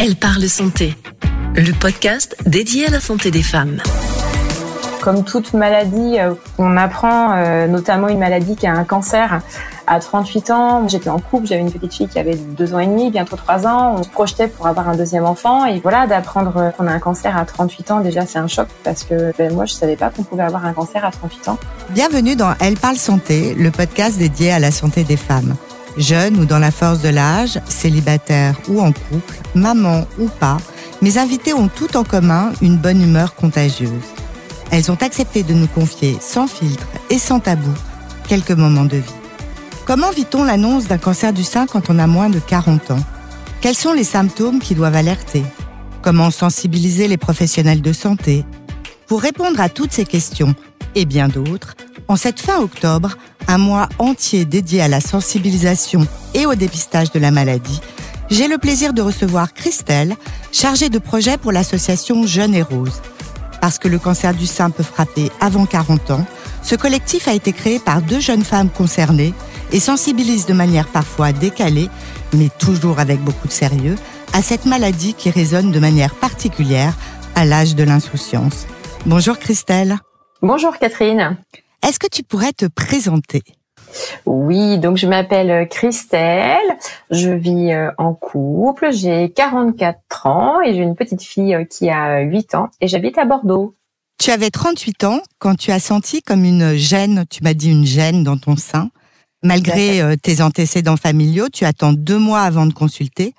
Elle parle santé, le podcast dédié à la santé des femmes. Comme toute maladie, euh, on apprend euh, notamment une maladie qui a un cancer à 38 ans. J'étais en couple, j'avais une petite fille qui avait deux ans et demi, bientôt trois ans. On se projetait pour avoir un deuxième enfant. Et voilà, d'apprendre qu'on a un cancer à 38 ans, déjà, c'est un choc parce que ben, moi, je savais pas qu'on pouvait avoir un cancer à 38 ans. Bienvenue dans Elle parle santé, le podcast dédié à la santé des femmes. Jeune ou dans la force de l'âge, célibataire ou en couple, maman ou pas, mes invités ont tout en commun une bonne humeur contagieuse. Elles ont accepté de nous confier sans filtre et sans tabou quelques moments de vie. Comment vit-on l'annonce d'un cancer du sein quand on a moins de 40 ans? Quels sont les symptômes qui doivent alerter? Comment sensibiliser les professionnels de santé? Pour répondre à toutes ces questions et bien d'autres, en cette fin octobre, un mois entier dédié à la sensibilisation et au dépistage de la maladie, j'ai le plaisir de recevoir Christelle, chargée de projet pour l'association Jeunes et Roses. Parce que le cancer du sein peut frapper avant 40 ans, ce collectif a été créé par deux jeunes femmes concernées et sensibilise de manière parfois décalée, mais toujours avec beaucoup de sérieux, à cette maladie qui résonne de manière particulière à l'âge de l'insouciance. Bonjour Christelle. Bonjour Catherine. Est-ce que tu pourrais te présenter? Oui, donc je m'appelle Christelle, je vis euh, en couple, j'ai 44 ans et j'ai une petite fille euh, qui a 8 ans et j'habite à Bordeaux. Tu avais 38 ans quand tu as senti comme une gêne, tu m'as dit une gêne dans ton sein. Malgré euh, tes antécédents familiaux, tu attends deux mois avant de consulter.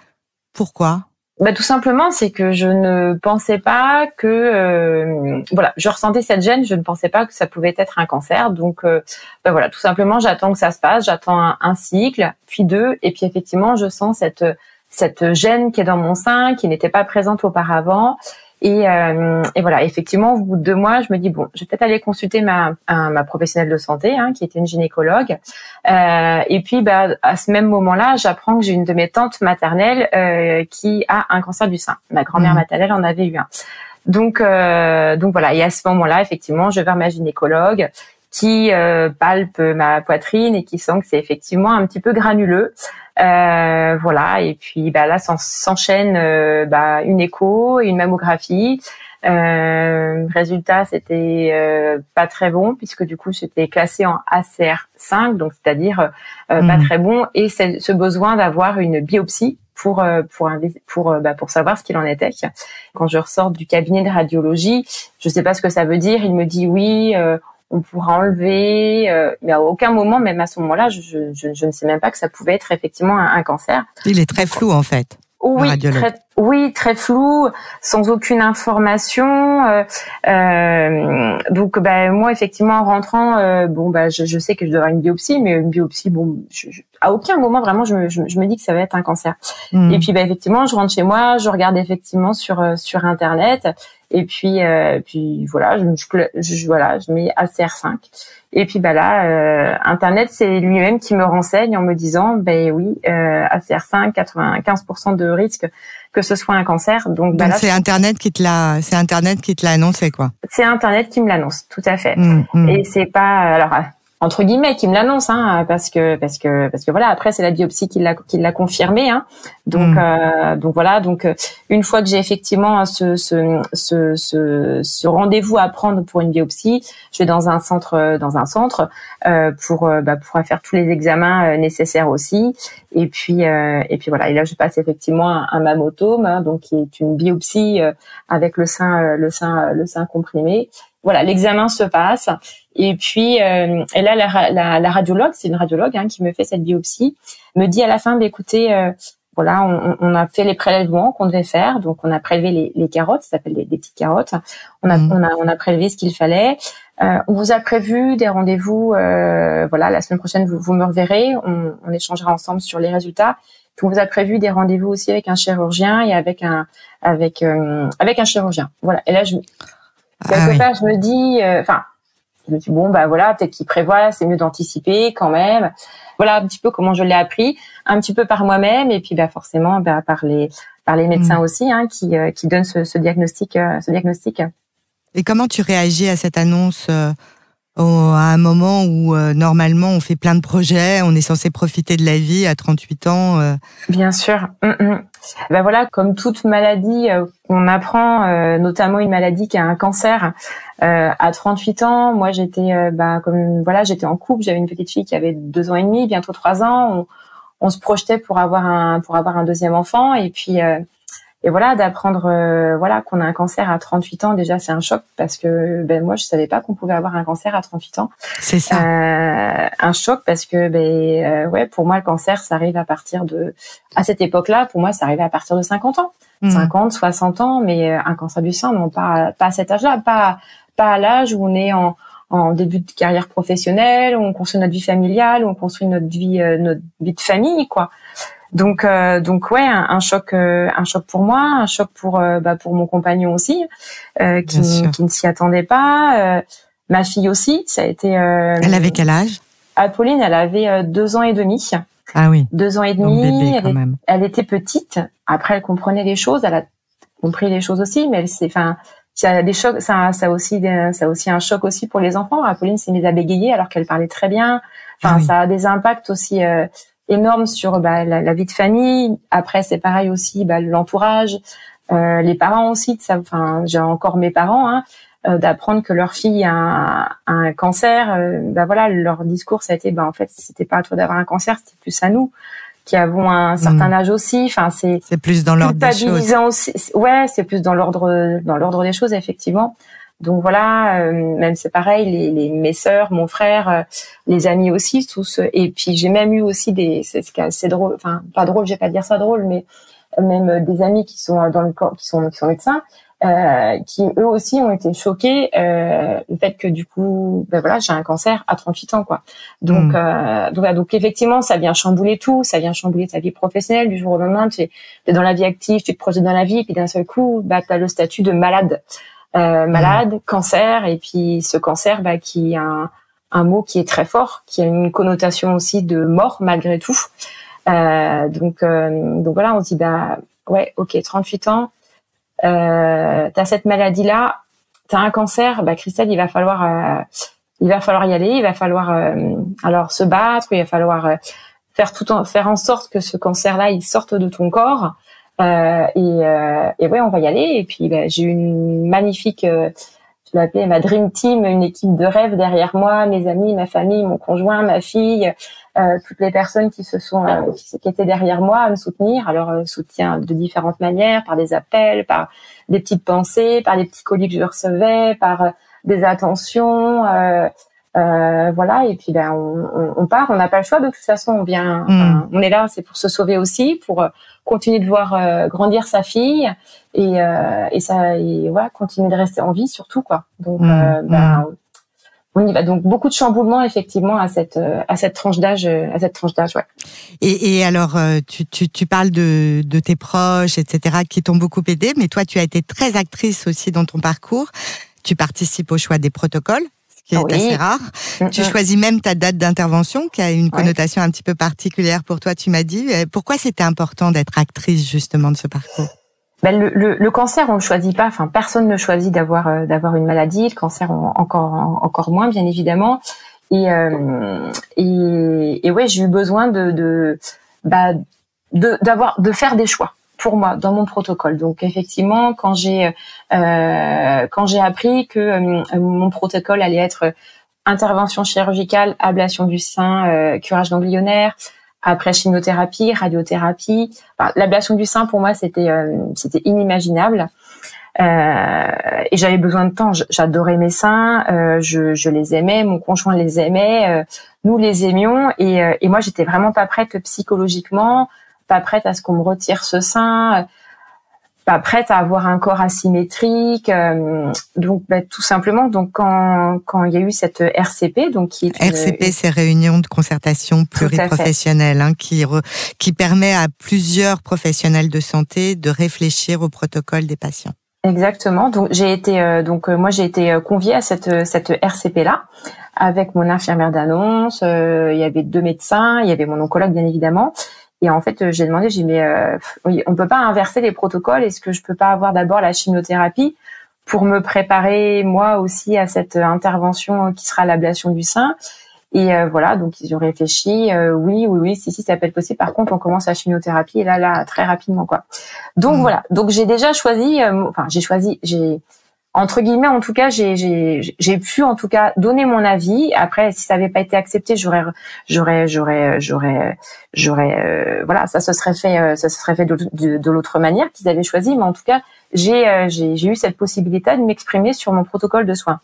Pourquoi? Bah, tout simplement, c'est que je ne pensais pas que euh, voilà, je ressentais cette gêne, je ne pensais pas que ça pouvait être un cancer. Donc euh, bah, voilà, tout simplement, j'attends que ça se passe, j'attends un, cycle, puis deux, et puis effectivement, je sens cette cette gêne qui est dans mon sein, qui n'était pas présente auparavant. Et, euh, et, voilà, effectivement, au bout de deux mois, je me dis bon, je vais peut-être aller consulter ma, ma professionnelle de santé, hein, qui était une gynécologue. Euh, et puis, bah, à ce même moment-là, j'apprends que j'ai une de mes tantes maternelles euh, qui a un cancer du sein. Ma grand-mère mmh. maternelle en avait eu un. Donc, euh, donc voilà. Et à ce moment-là, effectivement, je vais vers ma gynécologue qui euh, palpe ma poitrine et qui sent que c'est effectivement un petit peu granuleux. Euh, voilà, et puis bah, là s'enchaîne euh, bah, une écho et une mammographie. Euh, résultat, c'était euh, pas très bon puisque du coup c'était classé en ACR5, donc c'est-à-dire pas mmh. très bon, et c'est ce besoin d'avoir une biopsie pour pour pour bah, pour savoir ce qu'il en était. Quand je ressors du cabinet de radiologie, je sais pas ce que ça veut dire. Il me dit oui, on pourra enlever, euh, mais à aucun moment, même à ce moment-là, je, je, je, ne sais même pas que ça pouvait être effectivement un, un cancer. Il est très flou en fait. Oui, très, oui, très flou, sans aucune information. Euh, euh, donc, bah, moi, effectivement, en rentrant, euh, bon, bah, je, je, sais que je dois avoir une biopsie, mais une biopsie, bon, je, à aucun moment vraiment, je me, je, me dis que ça va être un cancer. Hmm. Et puis, bah, effectivement, je rentre chez moi, je regarde effectivement sur euh, sur internet, et puis, euh, puis voilà, je, je, voilà, je mets ACR5. Et puis bah là, euh, Internet, c'est lui-même qui me renseigne en me disant, ben oui, euh, ACR5, 95% de risque que ce soit un cancer. Donc, bah c'est Internet qui te l'a, c'est Internet qui te l'a annoncé quoi. C'est Internet qui me l'annonce, tout à fait. Mmh, mmh. Et c'est pas alors entre guillemets qui me l'annonce hein, parce que parce que parce que voilà après c'est la biopsie qui l'a qui l'a confirmé hein. donc mm. euh, donc voilà donc euh, une fois que j'ai effectivement ce ce ce ce, ce rendez-vous à prendre pour une biopsie je vais dans un centre dans un centre euh, pour euh, bah, pour faire tous les examens nécessaires aussi et puis et puis voilà et là je passe effectivement un, un mammotome hein, donc qui est une biopsie avec le sein le sein le sein comprimé voilà, l'examen se passe. Et puis, euh, et là, la, la, la radiologue, c'est une radiologue hein, qui me fait cette biopsie, me dit à la fin, bah, écoutez, euh, voilà, on, on, a fait les prélèvements qu'on devait faire, donc on a prélevé les, les carottes, ça s'appelle des, petites carottes. On a, mmh. on a, on a prélevé ce qu'il fallait. Euh, on vous a prévu des rendez-vous, euh, voilà, la semaine prochaine vous, vous me reverrez, on, on échangera ensemble sur les résultats. on vous a prévu des rendez-vous aussi avec un chirurgien et avec un, avec, euh, avec un chirurgien. Voilà. Et là, je, quelque ah part, je me dis, euh, enfin, je me dis bon, bah voilà, peut-être qu'il prévoit, c'est mieux d'anticiper quand même. Voilà un petit peu comment je l'ai appris, un petit peu par moi-même et puis bah forcément bah, par les par les médecins mm. aussi, hein, qui euh, qui donnent ce, ce diagnostic, euh, ce diagnostic. Et comment tu réagis à cette annonce à un moment où euh, normalement on fait plein de projets, on est censé profiter de la vie à 38 ans. Euh. Bien sûr. Mm. Ben voilà, comme toute maladie, euh, on apprend, notamment une maladie qui a un cancer. à 38 ans, moi j'étais, bah, comme voilà, j'étais en couple, j'avais une petite fille qui avait deux ans et demi, bientôt trois ans. On, on se projetait pour avoir un pour avoir un deuxième enfant, et puis et voilà d'apprendre euh, voilà qu'on a un cancer à 38 ans déjà c'est un choc parce que ben moi je savais pas qu'on pouvait avoir un cancer à 38 ans c'est ça euh, un choc parce que ben euh, ouais pour moi le cancer ça arrive à partir de à cette époque là pour moi ça arrivait à partir de 50 ans 50 mmh. 60 ans mais un cancer du sein non pas pas à cet âge là pas pas à l'âge où on est en en début de carrière professionnelle, où on construit notre vie familiale, où on construit notre vie, notre vie de famille, quoi. Donc euh, donc ouais, un, choc euh, un choc pour moi, un choc pour euh, bah, pour mon compagnon aussi, qui, qui ne s'y attendait pas. ma fille aussi, ça a été. elle avait quel âge? Apolline, elle avait deux ans et demi. Ah oui. Deux ans et demi. elle, elle, était petite. Après, elle comprenait les choses. Elle a compris les choses aussi, mais elle s'est, enfin, ça a des chocs. Ça, ça aussi, ça a aussi un choc aussi pour les enfants. Apolline s'est mise à bégayer alors qu'elle parlait très bien. Enfin, ah ça a des impacts aussi énorme sur bah, la, vie de famille. Après, c'est pareil aussi, bah, l'entourage, euh, les parents aussi. Ça, enfin, j'ai encore mes parents. Hein, euh, d'apprendre que leur fille a un, un cancer, euh, bah voilà, leur discours ça a été, bah en fait, c'était pas à toi d'avoir un cancer, c'était plus à nous qui avons un certain mm. âge aussi. Enfin, c'est c'est plus dans l'ordre des choses. Aussi. Ouais, c'est plus dans l'ordre dans l'ordre des choses effectivement. Donc voilà, euh, même c'est pareil, les, les, mes sœurs, mon frère, euh, les amis aussi, tous. Et puis j'ai même eu aussi des, c'est c'est drôle, enfin pas drôle, je vais pas dire ça drôle, mais même des amis qui sont dans le corps, qui sont qui sont médecins, euh, qui eux aussi ont été choqués euh, le fait que du coup, ben voilà, j'ai un cancer à 38 ans quoi. Donc, mmh. donc, donc effectivement, ça vient chambouler tout, ça vient chambouler ta vie professionnelle du jour au lendemain. Tu es, es dans la vie active, tu te projettes dans la vie, puis d'un seul coup, bah tu as le statut de malade. Euh, malade, cancer, et puis ce cancer bah, qui a un, un, mot qui est très fort, qui a une connotation aussi de mort malgré tout. Euh, donc, euh, donc voilà, on se dit bah ouais, ok, 38 ans, euh, t'as cette maladie là, t'as un cancer, bah Christelle, il va falloir, euh, il va falloir y aller, il va falloir alors se battre, il va falloir faire tout en, faire en sorte que ce cancer là, il sorte de ton corps. Euh, et, euh, et ouais, on va y aller. Et puis bah, j'ai une magnifique, euh, je l'ai appelée ma dream team, une équipe de rêve derrière moi, mes amis, ma famille, mon conjoint, ma fille, euh, toutes les personnes qui se sont, euh, qui, étaient derrière moi à me soutenir. Alors soutien de différentes manières, par des appels, par des petites pensées, par des petits colis que je recevais, par des attentions. Euh, voilà, et puis ben on, on, part, on n'a pas le choix de toute façon, on vient, mm. on est là, c'est pour se sauver aussi, pour euh, continuer de voir euh, grandir sa fille et, euh, et ça, et voilà, continuer de rester en vie surtout quoi. Donc mm. ben, mm. on y va. Donc beaucoup de chamboulements effectivement à cette à cette tranche d'âge, à cette tranche d'âge, ouais. Et, et alors tu, tu, tu parles de, de tes proches, etc., qui t'ont beaucoup aidé, mais toi tu as été très actrice aussi dans ton parcours. Tu participes au choix des protocoles qui est assez rare. Tu choisis même ta date d'intervention, qui a une connotation un petit peu particulière pour toi, tu m'as dit. Euh, pourquoi c'était important d'être actrice justement de ce parcours? Ben, le, le, le, cancer, on ne choisit pas. Enfin, personne ne choisit d'avoir euh, d'avoir une maladie. Le cancer, encore encore moins, bien évidemment. Et euh, et, et, ouais, j'ai eu besoin de de bah, d'avoir de faire des choix pour moi dans mon protocole. Donc effectivement, quand j'ai euh, quand j'ai appris que euh, mon protocole allait être intervention chirurgicale, ablation du sein, euh, curage ganglionnaire, après chimiothérapie, radiothérapie, l'ablation du sein pour moi c'était euh, c'était inimaginable. et j'avais besoin de temps. J'adorais mes seins, je, je, les aimais, mon conjoint les aimait, nous les aimions, et, et moi j'étais vraiment pas prête psychologiquement pas prête à ce qu'on me retire ce sein, pas prête à avoir un corps asymétrique. Euh, donc, bah, tout simplement, donc quand, quand il y a eu cette RCP, donc qui est RCP, c'est réunion de concertation pluriprofessionnelle, hein, qui qui permet à plusieurs professionnels de santé de réfléchir au protocole des patients. Exactement. Donc j'ai été euh, donc euh, moi j'ai été conviée à cette cette RCP là avec mon infirmière d'annonce. il y avait deux médecins, il y avait mon oncologue bien évidemment, et en fait, j'ai demandé, j'ai dit, mais euh, on peut pas inverser les protocoles. Est-ce que je peux pas avoir d'abord la chimiothérapie pour me préparer moi aussi à cette intervention qui sera l'ablation du sein? Et euh, voilà, donc ils ont réfléchi, euh, oui, oui, oui, si, si, ça peut être possible. Par contre, on commence la chimiothérapie et là, là, très rapidement, quoi. Donc mmh. voilà, donc j'ai déjà choisi, euh, enfin j'ai choisi, j'ai entre guillemets, en tout cas, j'ai pu en tout cas donner mon avis. Après, si ça n'avait pas été accepté, j'aurais j'aurais j'aurais j'aurais j'aurais voilà, ça se serait fait ça se serait fait de, de, l'autre manière qu'ils avaient choisi. Mais en tout cas, j'ai j'ai eu cette possibilité de m'exprimer sur mon protocole de soins.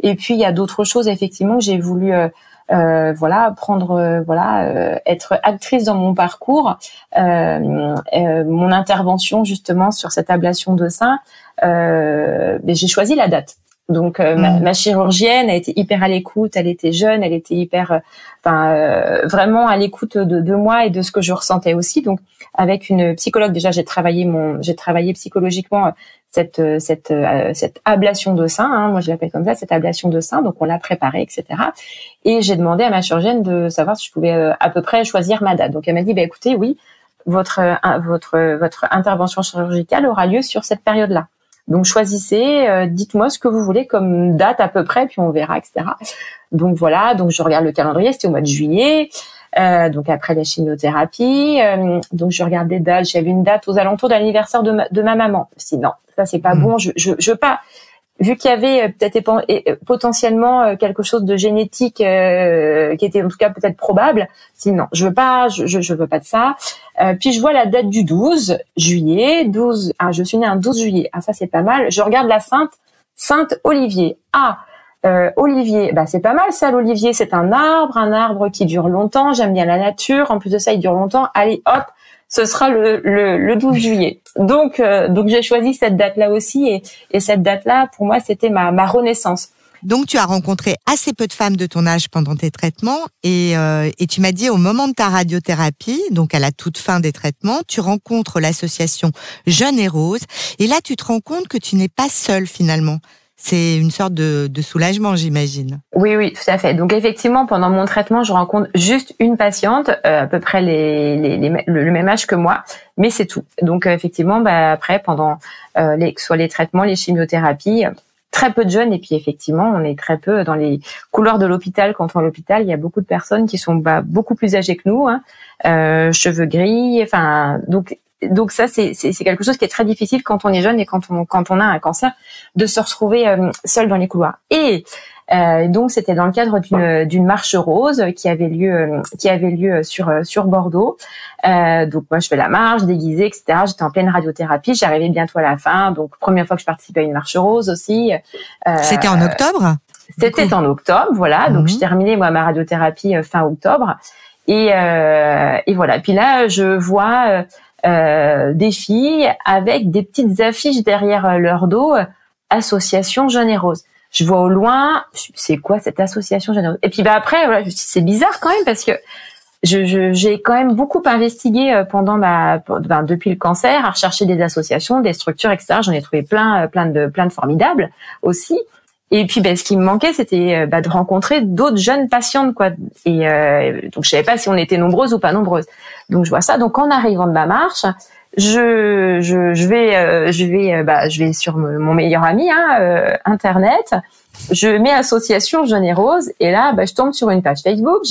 Et puis il y a d'autres choses effectivement que j'ai voulu euh, voilà, prendre, euh, voilà, euh, être actrice dans mon parcours, mon intervention justement sur cette ablation de sein, j'ai choisi la date. Donc ma, mm. ma, chirurgienne a été hyper à l'écoute, elle était jeune, elle était hyper, enfin vraiment à l'écoute de, de, moi et de ce que je ressentais aussi. Donc avec une psychologue déjà j'ai travaillé mon, j'ai travaillé psychologiquement cette euh, cette euh, cette ablation de sein, hein, moi je l'appelle comme ça, cette ablation de sein. Donc on l'a préparée, etc. Et j'ai demandé à ma chirurgienne de savoir si je pouvais euh, à peu près choisir ma date. Donc elle m'a dit, bah écoutez, oui, votre votre votre intervention chirurgicale aura lieu sur cette période-là. Donc choisissez, dites-moi ce que vous voulez comme date à peu près, puis on verra, etc. Donc voilà, donc je regarde le calendrier, c'était au mois de juillet. Euh, donc après la chimiothérapie. Euh, donc je regarde des dates. J'avais une date aux alentours de l'anniversaire de ma, de ma maman. Si non, ça c'est pas hmm. bon. Je, je, je veux pas. Vu qu'il y avait euh, peut-être potentiellement quelque chose de génétique qui était en tout cas peut-être probable, sinon je veux pas, je, je, veux pas de ça. puis je vois la date du 12 juillet, 12. Ah, je suis née un 12 juillet. Ah ça c'est pas mal. Je regarde la Sainte Sainte Olivier. Ah, euh, olivier, bah c'est pas mal ça l'olivier, c'est un arbre, un arbre qui dure longtemps, j'aime bien la nature, en plus de ça il dure longtemps, allez hop, ce sera le, le, le 12 juillet. Donc euh, donc j'ai choisi cette date-là aussi et, et cette date-là pour moi c'était ma, ma renaissance. Donc tu as rencontré assez peu de femmes de ton âge pendant tes traitements et, euh, et tu m'as dit au moment de ta radiothérapie, donc à la toute fin des traitements, tu rencontres l'association Jeune et Rose et là tu te rends compte que tu n'es pas seule finalement c'est une sorte de, soulagement, j'imagine. Oui, oui, tout à fait. Donc effectivement, pendant mon traitement, je rencontre juste une patiente, euh, à peu près les, le, même âge que moi, mais c'est tout. Donc effectivement, bah, après, pendant euh, les, soit les traitements, les chimiothérapies, très peu de jeunes et puis effectivement, on est très peu dans les couloirs de l'hôpital. Quand on est à l'hôpital, il y a beaucoup de personnes qui sont bah, beaucoup plus âgées que nous, hein, euh, cheveux gris. Enfin, donc donc ça, c'est quelque chose qui est très difficile quand on est jeune et quand on, quand on a un cancer, de se retrouver euh, seul dans les couloirs. Et euh, donc c'était dans le cadre d'une d'une marche rose qui avait lieu euh, qui avait lieu sur sur Bordeaux. Euh, donc moi je fais la marche déguisée etc. J'étais en pleine radiothérapie. J'arrivais bientôt à la fin. Donc première fois que je participais à une marche rose aussi. Euh, c'était en octobre? C'était en octobre, voilà. Donc je mhm. terminais moi ma radiothérapie fin octobre. Et, et voilà. Puis là, je vois euh, des filles avec des petites affiches derrière euh, leur dos, euh, association Jeune et Rose. Je vois au loin, c'est quoi cette association Jeune et Rose Et puis bah après, voilà, c'est bizarre quand même parce que j'ai je, quand même beaucoup investigué pendant ma, ben, depuis le cancer, à rechercher des associations, des structures, etc. J'en ai trouvé plein, plein de, plein de formidables aussi. Et puis, ben, ce qui me manquait, c'était ben, de rencontrer d'autres jeunes patientes, quoi. Et euh, donc, je savais pas si on était nombreuses ou pas nombreuses. Donc, je vois ça. Donc, en arrivant de ma marche, je, je, je vais, euh, je vais, euh, bah, je vais sur mon meilleur ami, hein, euh, internet. Je mets association Jeune et Rose, et là, bah, je tombe sur une page Facebook.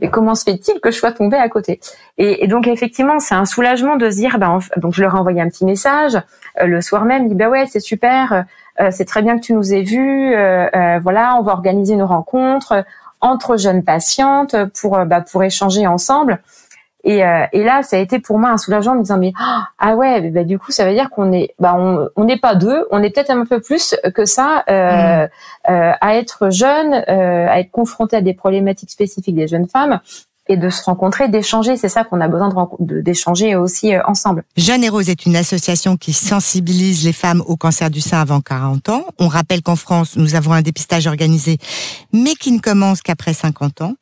Mais comment se fait-il que je sois tombée à côté? Et, donc effectivement, c'est un soulagement de se dire, bah, donc je leur ai envoyé un petit message le soir même, dit bah ouais, c'est super, euh, c'est très bien que tu nous aies vus. Euh, euh, voilà, on va organiser une rencontre entre jeunes patientes pour bah, pour échanger ensemble. Et, et, là, ça a été pour moi un soulagement en me disant mais ah ouais, bah, du coup ça veut dire qu'on est bah on n'est pas deux, on est peut-être un peu plus que ça euh, mmh. à être jeune, à être confronté à des problématiques spécifiques des jeunes femmes et de se rencontrer, d'échanger. C'est ça qu'on a besoin d'échanger aussi euh, ensemble. Jeanne et Rose est une association qui sensibilise les femmes au cancer du sein avant 40 ans. On rappelle qu'en France, nous avons un dépistage organisé, mais qui ne commence qu'après 50 ans.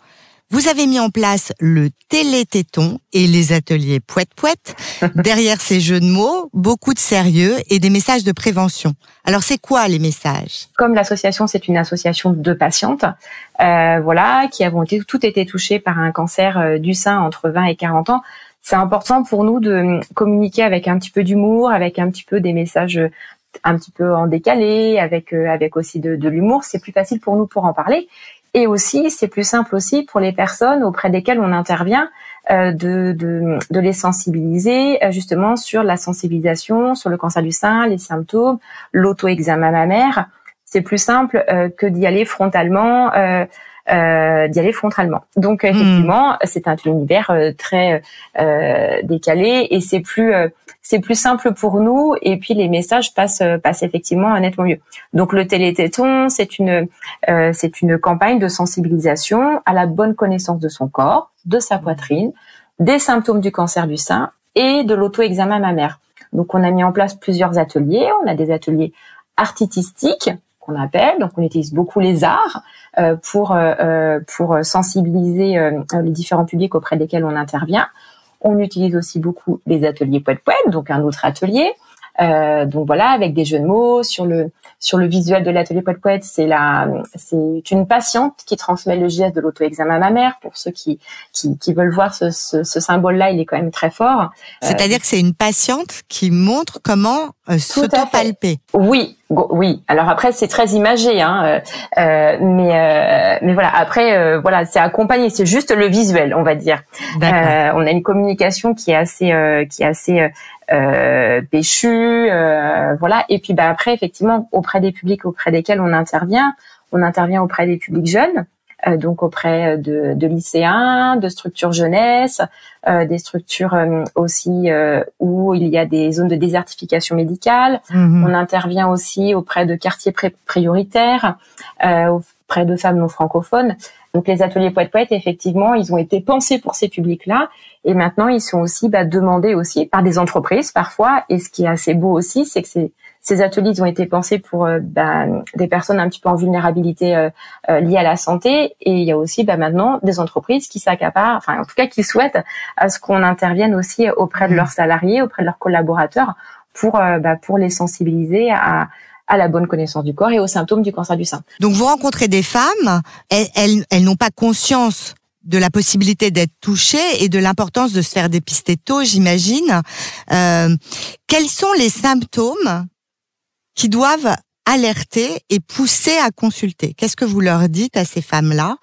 Vous avez mis en place le télététon et les ateliers poète-poète. Derrière ces jeux de mots, beaucoup de sérieux et des messages de prévention. Alors, c'est quoi les messages? Comme l'association, c'est une association de patientes, euh, voilà, qui avons été, toutes été touchées par un cancer euh, du sein entre 20 et 40 ans. C'est important pour nous de communiquer avec un petit peu d'humour, avec un petit peu des messages un petit peu en décalé, avec avec aussi de, de l'humour, c'est plus facile pour nous pour en parler. Et aussi, c'est plus simple aussi pour les personnes auprès desquelles on intervient euh, de, de, de, les sensibiliser euh, justement sur la sensibilisation, sur le cancer du sein, les symptômes, l'auto-examen mammaire. C'est plus simple euh, que d'y aller frontalement. Euh, euh, d'y aller frontalement. Donc hmm. effectivement, c'est un univers euh, très euh, décalé et c'est plus c'est plus simple pour nous et puis les messages passent passent effectivement nettement mieux. Donc le télététon, c'est une c'est une campagne de sensibilisation à la bonne connaissance de son corps, de sa poitrine, des symptômes du cancer du sein et de l'auto-examen mammaire. Donc on a mis en place plusieurs ateliers, on a des ateliers artistiques qu'on appelle. Donc on utilise beaucoup les arts euh, pour euh, euh, pour sensibiliser les différents publics auprès desquels on intervient. On utilise aussi beaucoup les ateliers poète poète, donc un autre atelier. Euh, donc voilà, avec des jeux de mots sur le sur le visuel de l'atelier poète poète, c'est la c'est une patiente qui transmet le geste de l'auto-examen mammaire. Pour ceux qui qui, qui veulent voir ce, ce, ce symbole-là, il est quand même très fort. C'est-à-dire que c'est une patiente qui montre comment euh, s'auto-palper. Oui, oui. Alors après, c'est très imagé, hein, euh, euh, mais euh, mais voilà. Après, euh, voilà, c'est accompagné. C'est juste le visuel, on va dire. on a une communication qui est assez qui est assez péchue, voilà. Et puis bah après, effectivement, auprès des publics auprès desquels on intervient, on intervient auprès des publics jeunes. Euh, donc auprès de, de, lycéens, de structures jeunesse, euh, des structures euh, aussi où il y a des zones de désertification médicale. Mhm. On intervient aussi auprès de quartiers prioritaires, auprès de femmes non francophones. Donc les ateliers poète poète, effectivement, ils ont été pensés pour ces publics-là, et maintenant ils sont aussi bah, demandés aussi par des entreprises parfois. Et ce qui est assez beau aussi, c'est que c'est ces ateliers ont été pensés pour euh, bah, des personnes un petit peu en vulnérabilité euh, euh, liée à la santé. Et il y a aussi bah, maintenant des entreprises qui s'accaparent, enfin en tout cas qui souhaitent à ce qu'on intervienne aussi auprès de mmh. leurs salariés, auprès de leurs collaborateurs, pour bah, pour les sensibiliser à à la bonne connaissance du corps et aux symptômes du cancer du sein. Donc vous rencontrez des femmes, elles, elles, elles n'ont pas conscience de la possibilité d'être touchées et de l'importance de se faire dépister tôt, j'imagine. Euh, quels sont les symptômes qui doivent alerter et pousser à consulter. Qu'est-ce que vous leur dites à ces femmes-là?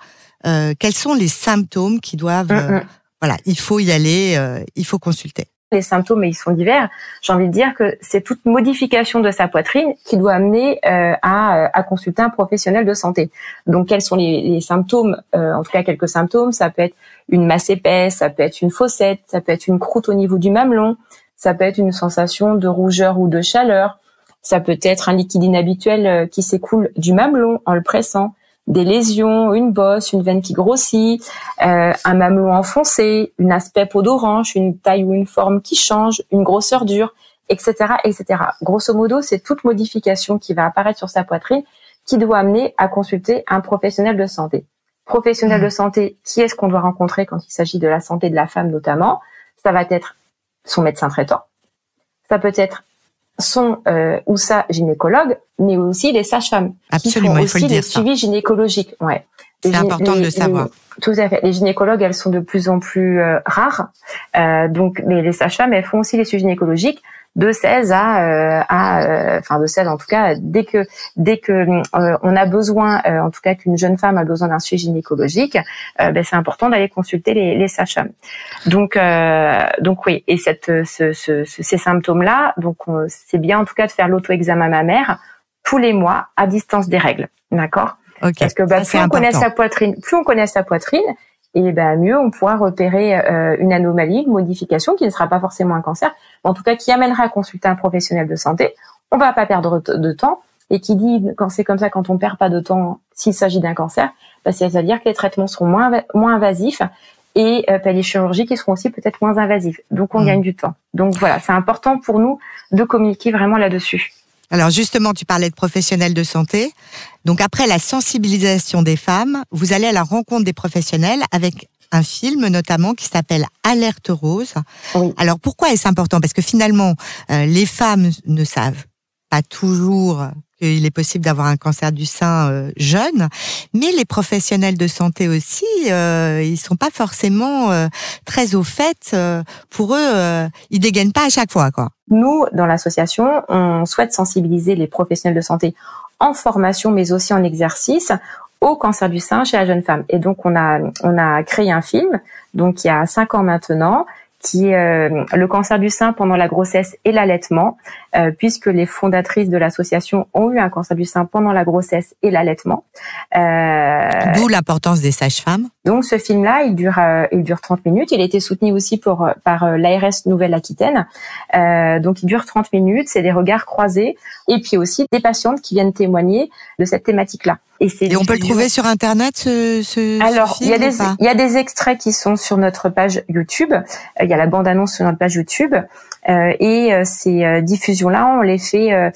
Euh, Quels sont les symptômes qui doivent... Mm, mm. Euh, voilà, il faut y aller, euh, il faut consulter. Les symptômes, ils sont divers. J'ai envie de dire que c'est toute modification de sa poitrine qui doit amener à, à, consulter un professionnel de santé. Donc, quels sont les, les symptômes En tout cas, quelques symptômes. Ça peut être une masse épaisse, ça peut être une fossette, ça peut être une croûte au niveau du mamelon, ça peut être une sensation de rougeur ou de chaleur, ça peut être un liquide inhabituel euh, qui s'écoule du mamelon en le pressant, des lésions, une bosse, une veine qui grossit, euh, un mamelon enfoncé, une aspect peau d'orange, une taille ou une forme qui change, une grosseur dure, etc., etc. Grosso modo, c'est toute modification qui va apparaître sur sa poitrine qui doit amener à consulter un professionnel de santé. Professionnel de mmh. santé, qui est-ce qu'on doit rencontrer quand il s'agit de la santé de la femme notamment? Ça va être son médecin traitant. Ça peut être sont euh, ou ça gynécologues, mais aussi les sages-femmes Absolument, qui font aussi les suivis gynécologiques. Ouais. C'est important de le savoir. tout à fait. Les gynécologues, elles sont de plus en plus euh, rares. Euh, donc, mais les sages-femmes, elles font aussi les suivis gynécologiques de 16 à, euh, à euh, enfin de 16 en tout cas dès que dès que euh, on a besoin en tout cas qu'une jeune femme a besoin d'un suivi gynécologique ben, c'est important d'aller consulter les, les sages-femmes. Donc donc oui et cette ce, ce, ces symptômes là donc c'est bien en tout cas de faire l'auto-examen mammaire tous les mois à distance des règles d'accord? Parce que bah, plus on connaît sa poitrine, plus on connaît sa poitrine, et ben mieux on pourra repérer euh, une anomalie, une modification qui ne sera pas forcément un cancer, mais en tout cas qui amènera à consulter un professionnel de santé. On va pas perdre de temps et qui dit quand c'est comme ça quand on perd pas de temps s'il s'agit d'un cancer, ben, c'est-à-dire que les traitements seront moins moins invasifs et euh, les chirurgies qui seront aussi peut-être moins invasives. Donc on mmh. gagne du temps. Donc voilà, c'est important pour nous de communiquer vraiment là-dessus. Alors justement, tu parlais de professionnels de santé. Donc après la sensibilisation des femmes, vous allez à la rencontre des professionnels avec un film notamment qui s'appelle Alerte Rose. Alors pourquoi est-ce important? Parce que finalement, euh, les femmes ne savent pas toujours qu'il est possible d'avoir un cancer du sein euh, jeune, mais les professionnels de santé aussi, euh, ils sont pas forcément euh, très au fait. Euh, pour eux, euh, ils dégainent pas à chaque fois, quoi. Nous, dans l'association, on souhaite sensibiliser les professionnels de santé en formation, mais aussi en exercice au cancer du sein chez la jeune femme. Et donc, on a, on a créé un film, donc il y a cinq ans maintenant, qui est euh, le cancer du sein pendant la grossesse et l'allaitement, euh, puisque les fondatrices de l'association ont eu un cancer du sein pendant la grossesse et l'allaitement. Euh, D'où l'importance des sages-femmes. Donc ce film-là, il dure, euh, il dure 30 minutes. Il a été soutenu aussi pour, par l'ARS Nouvelle-Aquitaine. donc il dure 30 minutes. C'est des regards croisés et puis aussi des patientes qui viennent témoigner de cette thématique-là. Et, et on peut le trouver sur internet ce, ce Alors il y a des il y a des extraits qui sont sur notre page YouTube. Il y a la bande annonce sur notre page YouTube euh, et euh, ces là on les fait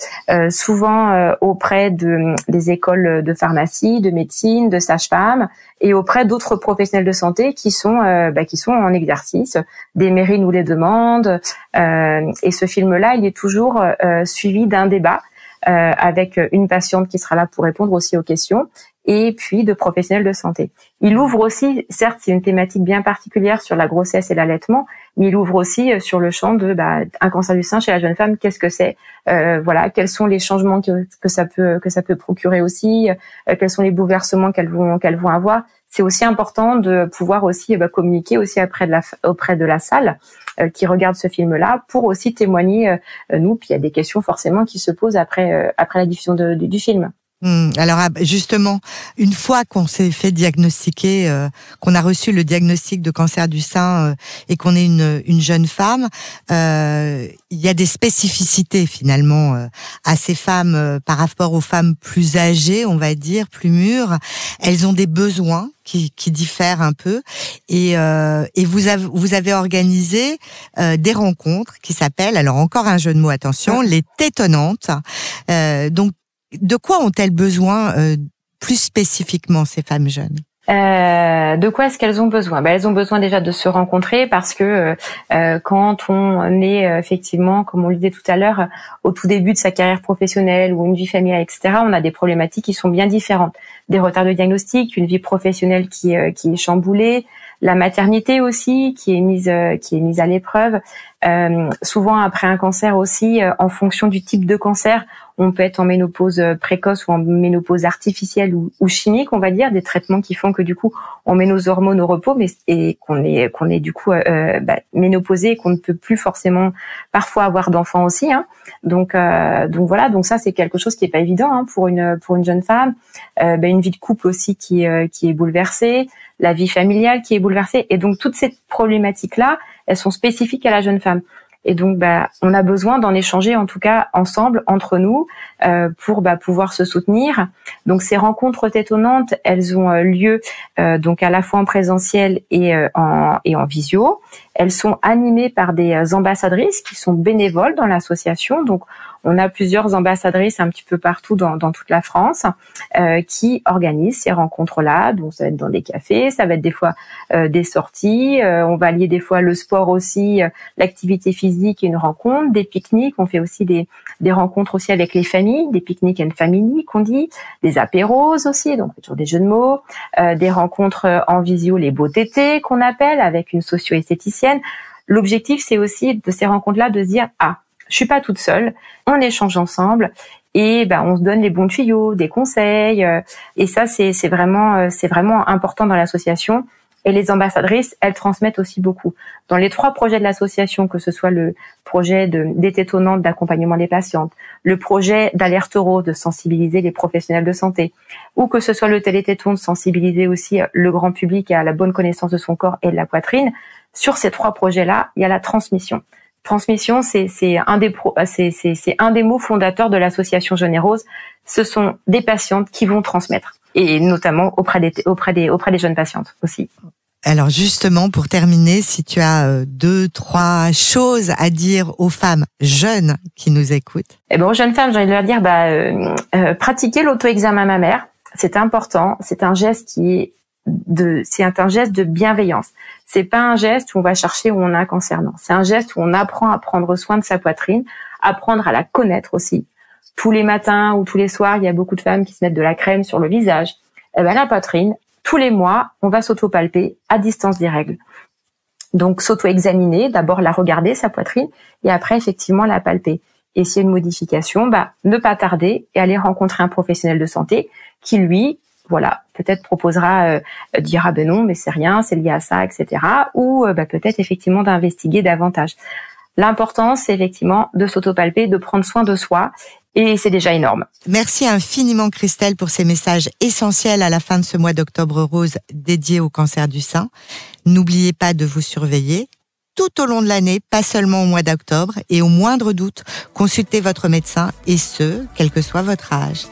souvent auprès de des écoles de pharmacie, de médecine, de sage-femme et auprès d'autres professionnels de santé qui sont bah, qui sont en exercice. Des mairies nous les demandent et ce film là il est toujours suivi d'un débat euh, avec une patiente qui sera là pour répondre aussi aux questions et puis de professionnels de santé. Il ouvre aussi, certes, c'est une thématique bien particulière sur la grossesse et l'allaitement, mais il ouvre aussi euh, sur le champ de bah, un cancer du sein chez la jeune femme. Qu'est-ce que c'est? Euh, Voilà, quels sont les changements que, ça peut que ça peut procurer aussi? Euh, Quels sont les bouleversements qu'elles vont qu'elles vont avoir? C'est aussi important de pouvoir aussi bah, communiquer aussi auprès de la auprès de la salle euh, qui regarde ce film-là pour aussi témoigner euh, nous. Puis il y a des questions forcément qui se posent après euh, après la diffusion de, du film. Hmm, alors ah, justement, une fois qu'on s'est fait diagnostiquer, qu'on a reçu le diagnostic de cancer du sein et qu'on est une, une jeune femme, euh, il y a des spécificités finalement à ces femmes par rapport aux femmes plus âgées, on va dire, plus mûres. Elles ont des besoins qui, qui diffèrent un peu. Et, euh, et vous, avez, vous avez organisé euh, des rencontres qui s'appellent, alors encore un jeu de mots, attention, les tétonnantes. Euh, donc, de quoi ont-elles besoin euh, plus spécifiquement ces femmes jeunes? Euh, de quoi est-ce qu'elles ont besoin? Ben, Elles ont besoin déjà de se rencontrer parce que euh, euh quand on est euh, effectivement, comme on le disait tout à l'heure, au tout début de sa carrière professionnelle ou une vie familiale, etc., on a des problématiques qui sont bien différentes. Des retards de diagnostic, une vie professionnelle qui, euh, qui est chamboulée, la maternité aussi qui est mise qui est mise à l'épreuve. souvent après un cancer aussi, en fonction du type de cancer, on peut être en ménopause euh, précoce ou en ménopause artificielle ou, chimique, on va dire, des traitements qui font que du coup on met nos hormones au repos, mais et qu'on est qu'on est du coup euh, euh, bah, ménopausé et qu'on ne peut plus forcément parfois avoir d'enfants aussi. Hein. Donc donc voilà, donc ça c'est quelque chose qui est pas évident hein, pour une pour une jeune femme. Bah, une vie de couple aussi qui qui est bouleversée, la vie familiale qui est bouleversée, et donc toutes ces problématiques là, elles sont spécifiques à la jeune femme. Et donc, bah, on a besoin d'en échanger, en tout cas ensemble, entre nous, euh, pour bah, pouvoir se soutenir. Donc, ces rencontres étonnantes, elles ont euh, lieu euh, donc à la fois en présentiel et en et en visio. Elles sont animées par des ambassadrices qui sont bénévoles dans l'association. Donc, on a plusieurs ambassadrices un petit peu partout dans, toute la France euh, qui organisent ces rencontres-là. Donc ça va être dans des cafés, ça va être des fois euh, des sorties. Euh, on va lier des fois le sport aussi, euh, l'activité physique et une rencontre, des pique-niques. On fait aussi des, des rencontres aussi avec les familles, des pique-niques and family qu'on dit, des apéros aussi, donc toujours des jeux de mots, euh, des rencontres en visio, les beaux tétés qu'on appelle avec une socio-esthéticienne. L'objectif, c'est aussi de ces rencontres-là de se dire ah je suis pas toute seule, on échange ensemble et ben on se donne les bons tuyaux, des conseils euh, et ça c'est c'est vraiment euh, c'est vraiment important dans l'association et les ambassadrices, elles transmettent aussi beaucoup. Dans les trois projets de l'association, que ce soit le projet d'ététonnante d'accompagnement des patientes, le projet d'alerte euro de sensibiliser les professionnels de santé, ou que ce soit le télététon de sensibiliser aussi le grand public à la bonne connaissance de son corps et de la poitrine, sur ces trois projets-là, il y a la transmission transmission, c'est un des c'est un des mots fondateurs de l'association Jeune Rose. Ce sont des patientes qui vont transmettre, et notamment auprès des auprès des auprès des jeunes patientes aussi. Alors justement, pour terminer, si tu as euh, deux, trois choses à dire aux femmes jeunes qui nous écoutent. Eh ben, aux jeunes femmes, j'ai envie de leur dire, bah, euh, euh, pratiquer l'auto-examen mammaire, c'est important. C'est un geste qui est de, c'est un geste de bienveillance. C'est pas un geste où on va chercher où on a un cancer. C'est un geste où on apprend à prendre soin de sa poitrine, apprendre à la connaître aussi, tous les matins ou tous les soirs, il y a beaucoup de femmes qui se mettent de la crème sur le visage. Eh ben la poitrine, tous les mois, on va s'auto-palper à distance des règles. Donc s'auto-examiner, d'abord la regarder sa poitrine et après effectivement la palper. Et s'il y a une modification, bah ne pas tarder et aller rencontrer un professionnel de santé qui lui, voilà, peut-être proposera euh, dire ah ben non mais c'est rien, c'est lié à ça, etc. Ou euh, bah, peut-être effectivement d'investiguer davantage. L'important, c'est effectivement de s'autopalper, de prendre soin de soi et c'est déjà énorme. Merci infiniment Christelle pour ces messages essentiels à la fin de ce mois d'octobre rose dédié au cancer du sein. N'oubliez pas de vous surveiller, tout au long de l'année, pas seulement au mois d'octobre, et au moindre doute, consultez votre médecin, et ce, quel que soit votre âge.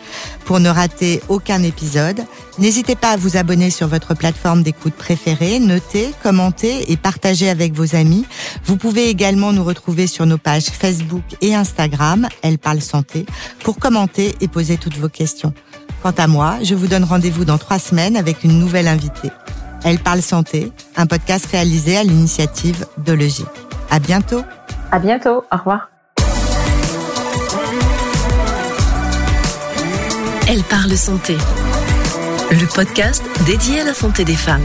Pour ne rater aucun épisode, n'hésitez pas à vous abonner sur votre plateforme d'écoute préférée, notez, commentez et partagez avec vos amis. Vous pouvez également nous retrouver sur nos pages Facebook et Instagram, Elle parle santé, pour commenter et poser toutes vos questions. Quant à moi, je vous donne rendez-vous dans trois semaines avec une nouvelle invitée. Elle parle santé, un podcast réalisé à l'initiative de Logique. À bientôt. À bientôt. Au revoir. Elle parle santé. Le podcast dédié à la santé des femmes.